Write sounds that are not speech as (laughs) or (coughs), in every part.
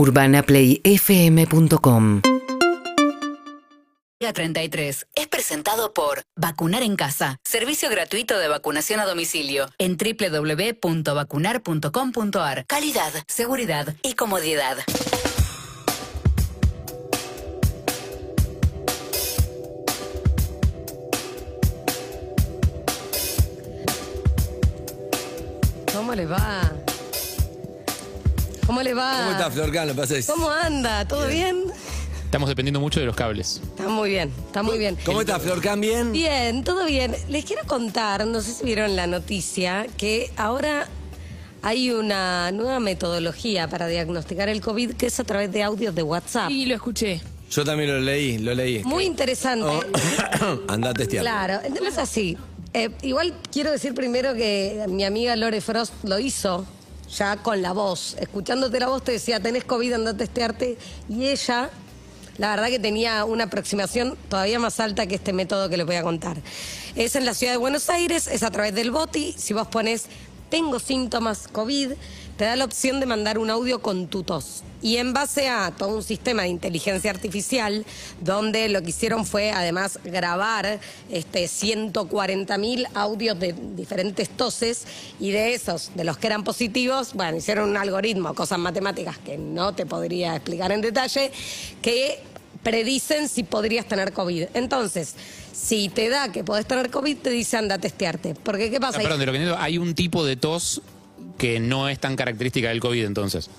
UrbanaPlayFM.com 33 es presentado por Vacunar en Casa, servicio gratuito de vacunación a domicilio en www.vacunar.com.ar. Calidad, seguridad y comodidad. ¿Cómo le va? ¿Cómo le va? ¿Cómo está, Flor ¿Lo pasáis? ¿Cómo anda? ¿Todo bien? Estamos dependiendo mucho de los cables. Está muy bien, está muy bien. ¿Cómo está, Flor ¿Bien? Bien, todo bien. Les quiero contar, no sé si vieron la noticia, que ahora hay una nueva metodología para diagnosticar el COVID que es a través de audios de WhatsApp. Sí, lo escuché. Yo también lo leí, lo leí. Muy interesante. Oh. (coughs) Anda a testear. Claro, entonces así. Eh, igual quiero decir primero que mi amiga Lore Frost lo hizo ya con la voz. Escuchándote la voz te decía, tenés COVID, anda a testearte. Y ella, la verdad que tenía una aproximación todavía más alta que este método que les voy a contar. Es en la ciudad de Buenos Aires, es a través del BOTI. Si vos pones, tengo síntomas COVID, te da la opción de mandar un audio con tu tos. Y en base a todo un sistema de inteligencia artificial, donde lo que hicieron fue además grabar este, 140 mil audios de diferentes toses, y de esos, de los que eran positivos, bueno, hicieron un algoritmo, cosas matemáticas que no te podría explicar en detalle, que predicen si podrías tener COVID. Entonces, si te da que podés tener COVID, te dice anda a testearte. Porque ¿qué pasa? Ah, perdón, de lo que entiendo, hay un tipo de tos que no es tan característica del COVID entonces.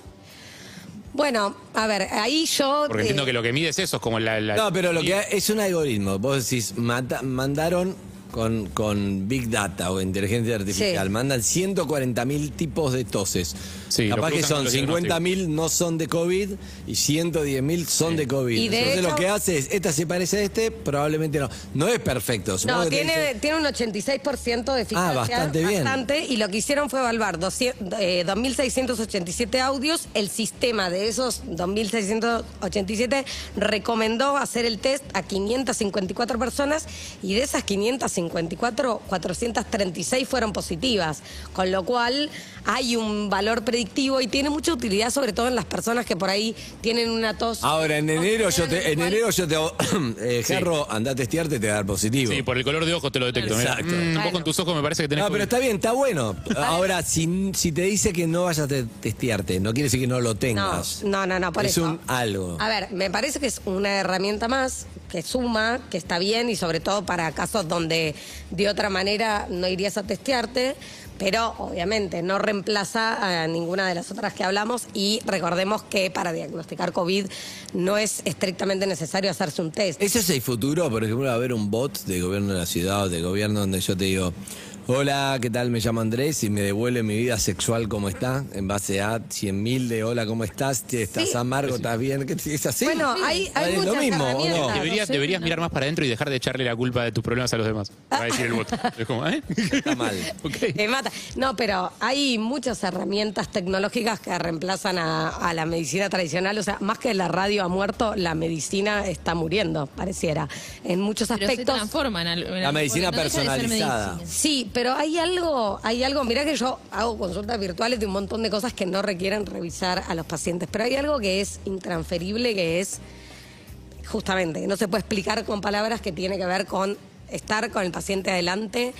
Bueno, a ver, ahí yo... Porque entiendo eh, que lo que mides eso es como la... la- No, pero lo que es un algoritmo. Vos decís, mata- mandaron con, con Big Data o inteligencia artificial, Sí. mandan 140 mil tipos de toses. Sí, Capaz que son con los 50 mil no son de COVID y 110 mil son de COVID. Y de Entonces hecho- lo que hace es, esta se parece a este, probablemente no. No es perfecto. supongo No, tiene, dice- tiene un 86% de eficacia. Ah, bastante bien. bastante, y lo que hicieron fue evaluar 200, eh, 2.687 audios. El sistema de esos 2.687 recomendó hacer el test a 554 personas y de esas 554, 436 fueron positivas. Con lo cual hay un valor predictivo y tiene mucha utilidad, sobre todo en las personas que por ahí tienen una tos. Ahora, en enero yo te, en enero yo te hago, (coughs) eh, Jarro, anda a testearte, te va a dar positivo. Sí, por el color de ojos te lo detecto. mira. Exacto. Mm, vos Bueno. con tus ojos me parece que tenés No, pero está bien, está bueno. Ahora, si, si te dice que no vayas a te- testearte, no quiere decir que no lo tengas. no, no, no, por es eso. un algo. A ver, me parece que es una herramienta más que suma, que está bien y sobre todo para casos donde de otra manera no irías a testearte, pero obviamente no reemplaza a ninguna de las otras que hablamos y recordemos que para diagnosticar COVID no es estrictamente necesario hacerse un test. Ese es el futuro, por ejemplo, va a haber un bot de gobierno de la ciudad o de gobierno donde yo te digo, hola, ¿qué tal? Me llamo Andrés y me devuelve mi vida sexual como está, en base a 100.000 de hola, ¿cómo estás? ¿Estás Sí. amargo? ¿Estás bien? ¿Qué te- ¿Es así? Bueno, hay, hay ¿Es lo muchas mismo o no? herramientas. Deberías, sé, deberías no. mirar más para adentro y dejar de echarle la culpa de tus problemas a los demás. Va a (laughs) decir el bot. Es como, ¿eh? Está mal. (laughs) Te mata. No, pero hay muchas herramientas tecnológicas que reemplazan a, a la medicina tradicional. O sea, más que la radio ha muerto, la medicina está muriendo, pareciera. En muchos Pero se aspectos. transforma en al- en La medicina personalizada. medicina. Sí, pero hay algo, hay algo, mirá que yo hago consultas virtuales de un montón de cosas que no requieren revisar a los pacientes, pero hay algo que es intransferible, que es justamente, que no se puede explicar con palabras que tiene que ver con estar con el paciente adelante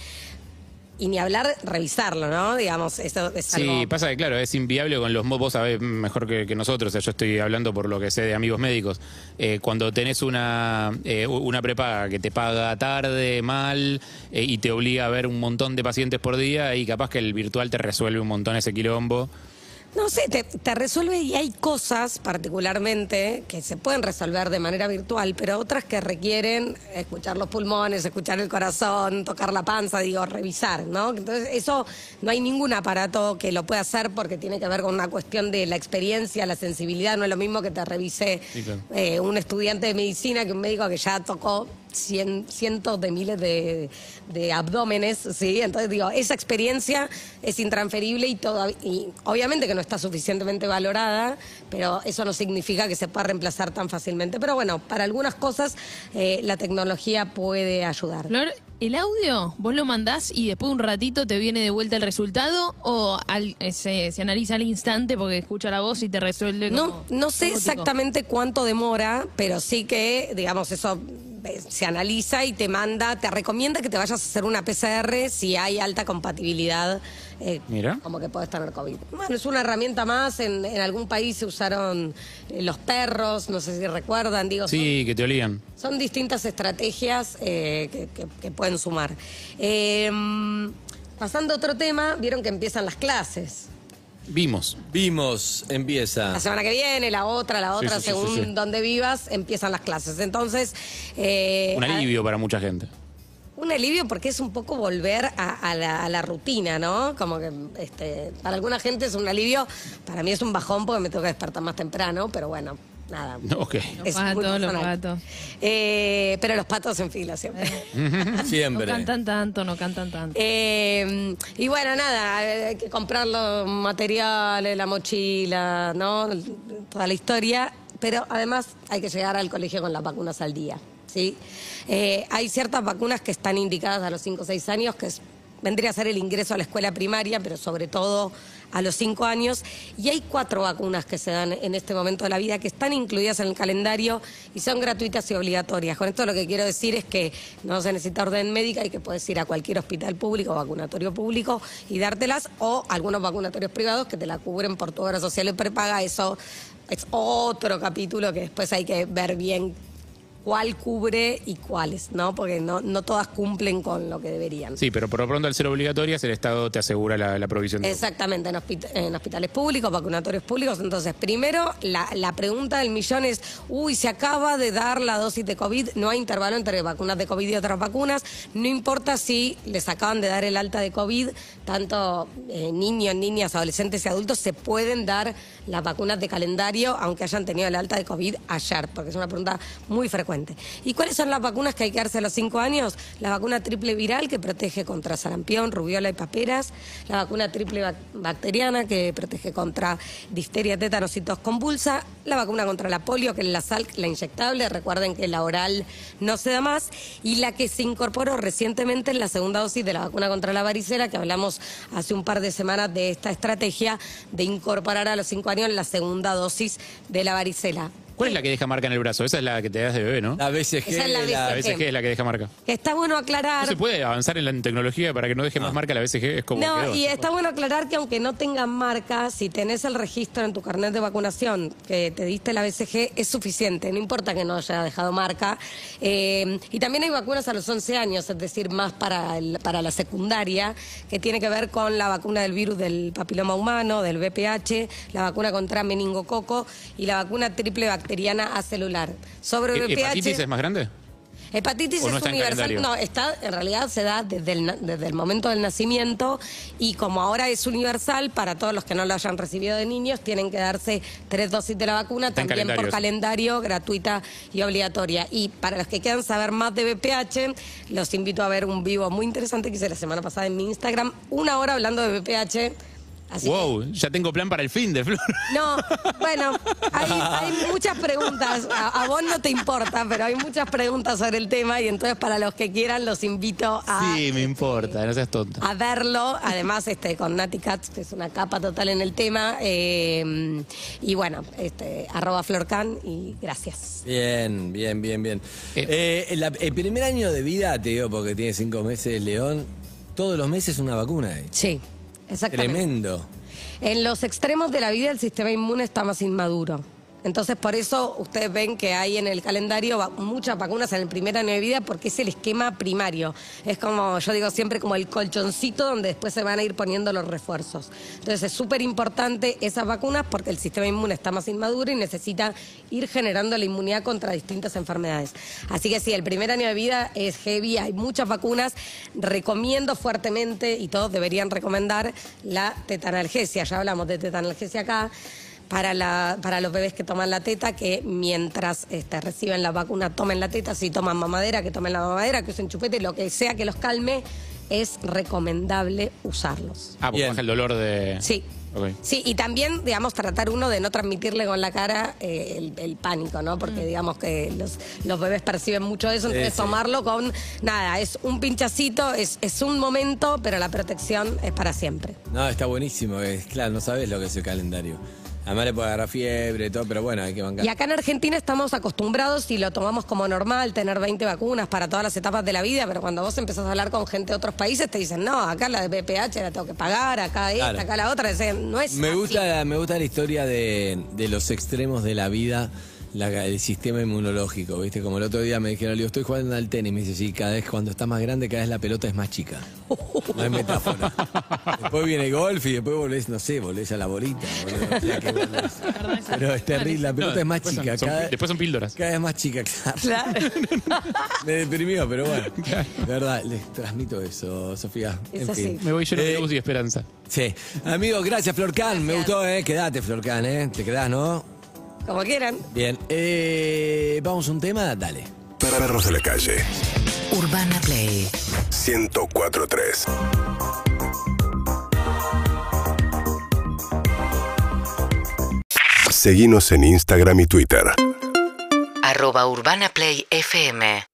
y ni hablar, revisarlo, ¿no? Digamos, eso es Sí, pasa que claro, es inviable con los mo- vos sabés mejor que, que nosotros, o sea, yo estoy hablando por lo que sé de amigos médicos. Eh, cuando tenés una, eh, una prepaga que te paga tarde, mal, eh, y te obliga a ver un montón de pacientes por día, y capaz que el virtual te resuelve un montón ese quilombo. No sé, te, te resuelve y hay cosas particularmente que se pueden resolver de manera virtual, pero otras que requieren escuchar los pulmones, escuchar el corazón, tocar la panza, digo, revisar, ¿no? Entonces, eso no hay ningún aparato que lo pueda hacer porque tiene que ver con una cuestión de la experiencia, la sensibilidad, no es lo mismo que te revise Sí, claro. eh, un estudiante de medicina que un médico que ya tocó cien- cientos de miles de, de abdómenes, ¿sí? Entonces digo, esa experiencia es intransferible y, toda- y obviamente que no está suficientemente valorada, pero eso no significa que se pueda reemplazar tan fácilmente. Pero bueno, para algunas cosas eh, la tecnología puede ayudar. Flor, ¿el audio vos lo mandás y después de un ratito te viene de vuelta el resultado o al- eh, se, se analiza al instante porque escucha la voz y te resuelve No, como no sé exactamente cuánto demora, pero sí que, digamos, eso se analiza y te manda, te recomienda que te vayas a hacer una PCR si hay alta compatibilidad. eh, Mira. Como que puedes tener COVID. Bueno, es una herramienta más. En, en algún país se usaron eh, los perros, no sé si recuerdan, digo. son- Sí, que te olían. son distintas estrategias eh, que, que- que pueden sumar. Eh, pasando a otro tema, vieron que empiezan las clases. Vimos. Vimos, empieza. La semana que viene, la otra, la otra, sí, sí, según sí, sí. donde vivas, empiezan las clases. Entonces, eh, Un alivio para mucha gente. un alivio porque es un poco volver a, a la, a la rutina, ¿no? Como que este, para alguna gente es un alivio, para mí es un bajón porque me tengo que despertar más temprano, pero bueno, nada. No, (laughs) Ok. Los patos, los patos. Eh, pero los patos en fila siempre. (laughs) No Siempre. cantan tanto, no cantan tanto. Eh, y bueno, nada, hay que comprar los materiales, la mochila, ¿no? Toda la historia. Pero además hay que llegar al colegio con las vacunas al día, ¿sí? Eh, hay ciertas vacunas que están indicadas a los 5 o 6 años, que es- vendría a ser el ingreso a la escuela primaria, pero sobre todo a los 5 años. Y hay cuatro vacunas que se dan en este momento de la vida que están incluidas en el calendario y son gratuitas y obligatorias. Con esto lo que quiero decir es que no se necesita orden médica y que puedes ir a cualquier hospital público o vacunatorio público y dártelas o algunos vacunatorios privados que te la cubren por tu obra social y prepaga. Eso es otro capítulo que después hay que ver bien cuál cubre y cuáles, ¿no? Porque no, no todas cumplen con lo que deberían. Sí, pero por lo pronto al ser obligatorias el Estado te asegura la, la provisión de Exactamente, en, hospita- en hospitales públicos, vacunatorios públicos. Entonces, primero, la, la pregunta del millón es, uy, se acaba de dar la dosis de COVID, no hay intervalo entre vacunas de COVID y otras vacunas, no importa si les acaban de dar el alta de COVID, tanto eh, niños, niñas, adolescentes y adultos se pueden dar las vacunas de calendario, aunque hayan tenido el alta de COVID ayer, porque es una pregunta muy frecuente. ¿Y cuáles son las vacunas que hay que darse a los 5 años? La vacuna triple viral que protege contra sarampión, rubiola y paperas, la vacuna triple bac- bacteriana que protege contra difteria, tétanos y tos convulsa, la vacuna contra la polio que es la sal, la inyectable, recuerden que la oral no se da más, y la que se incorporó recientemente en la segunda dosis de la vacuna contra la varicela, que hablamos hace un par de semanas de esta estrategia de incorporar a los 5 años la segunda dosis de la varicela. ¿Cuál es la que deja marca en el brazo? Esa es la que te das de bebé, ¿no? La BCG. Esa es la La BCG. BCG es la que deja marca. Que está bueno aclarar. ¿No se puede avanzar en la tecnología para que no deje más marca la BCG? Es como No, quedó. y está bueno aclarar que aunque no tengan marca, si tenés el registro en tu carnet de vacunación que te diste la BCG, es suficiente, no importa que no haya dejado marca. Eh, y también hay vacunas a los 11 años, es decir, más para, el- para la secundaria, que tiene que ver con la vacuna del virus del papiloma humano, del VPH, la vacuna contra meningococo y la vacuna triple bacteriana acelular. Sobre ¿E- VPH... ¿Hepatitis es más grande? Hepatitis ¿O no es universal. No, está, en realidad se da desde el, desde el momento del nacimiento y como ahora es universal, para todos los que no lo hayan recibido de niños, tienen que darse tres dosis de la vacuna, también por calendario calendario, gratuita y obligatoria. Y para los que quieran saber más de BPH, los invito a ver un vivo muy interesante que hice la semana pasada en mi Instagram, una hora hablando de BPH. Así que- wow, ya tengo plan para el fin de Flor. (laughs) no, bueno, hay, hay muchas preguntas. A, a vos no te importa, pero hay muchas preguntas sobre el tema y entonces para los que quieran los invito a, Sí, me importa, no seas tonta. a verlo. Además, este, con Nati Katz, que es una capa total en el tema. eh, y bueno, este, arroba Florcan y gracias. Bien, bien, bien, bien. Eh, la- el primer año de vida, te digo, porque tiene cinco meses León, todos los meses una vacuna. eh. Sí, exactamente. Tremendo. En los extremos de la vida el sistema inmune está más inmaduro. Entonces, por eso ustedes ven que hay en el calendario muchas vacunas en el primer año de vida porque es el esquema primario. Es como, yo digo siempre, como el colchoncito donde después se van a ir poniendo los refuerzos. Entonces, es súper importante esas vacunas porque el sistema inmune está más inmaduro y necesita ir generando la inmunidad contra distintas enfermedades. Así que sí, el primer año de vida es heavy, hay muchas vacunas. Recomiendo fuertemente, y todos deberían recomendar, la tetanalgesia. Ya hablamos de tetanalgesia acá para, la, para los bebés que toman la teta, que mientras este, reciben la vacuna tomen la teta, si toman mamadera, que tomen la mamadera, que usen chupete, lo que sea que los calme, es recomendable usarlos. Ah, porque baja el dolor de. Sí. Sí, y también, digamos, tratar uno de no transmitirle con la cara eh, el, el pánico, ¿no? Porque, digamos, que los, los bebés perciben mucho eso, Sí, entonces sí. tomarlo con, nada, es un pinchacito, es, es un momento, pero la protección es para siempre. No, está buenísimo. Es, claro, no sabes lo que es el calendario. Además le puede agarrar fiebre y todo, pero bueno, hay que bancar. Y acá en Argentina estamos acostumbrados y lo tomamos como normal, tener 20 vacunas para todas las etapas de la vida, pero cuando vos empezás a hablar con gente de otros países te dicen, no, acá la de BPH la tengo que pagar, acá esta, Claro. acá la otra, no es Me así. gusta, me gusta la historia de, de los extremos de la vida, la- el sistema inmunológico, ¿viste? Como el otro día me dijeron, digo, estoy jugando al tenis. Me dice, sí, cada vez cuando estás más grande, cada vez la pelota es más chica. No hay metáfora. después viene el golf y después volvés, no sé, volvés a la bolita. (laughs) volvés. Pero es terrible, la pelota No, es más son- chica. son- cada, después son píldoras. cada vez más chica, claro. Claro. (laughs) Me deprimió, pero bueno. (laughs) De verdad, les transmito eso, Sofía. Es En así. fin. Me voy lleno de Eh, luz y esperanza. Sí. Amigos, gracias, Florcan. Me gustó, ¿eh? Quédate, Florcan, ¿eh? Te quedás, ¿no? Como quieran. Bien. Eh, Vamos a un tema, dale. Perros de la calle. Urbana Play 1043. Seguimos en Instagram y Twitter. arroba Urbana Play FM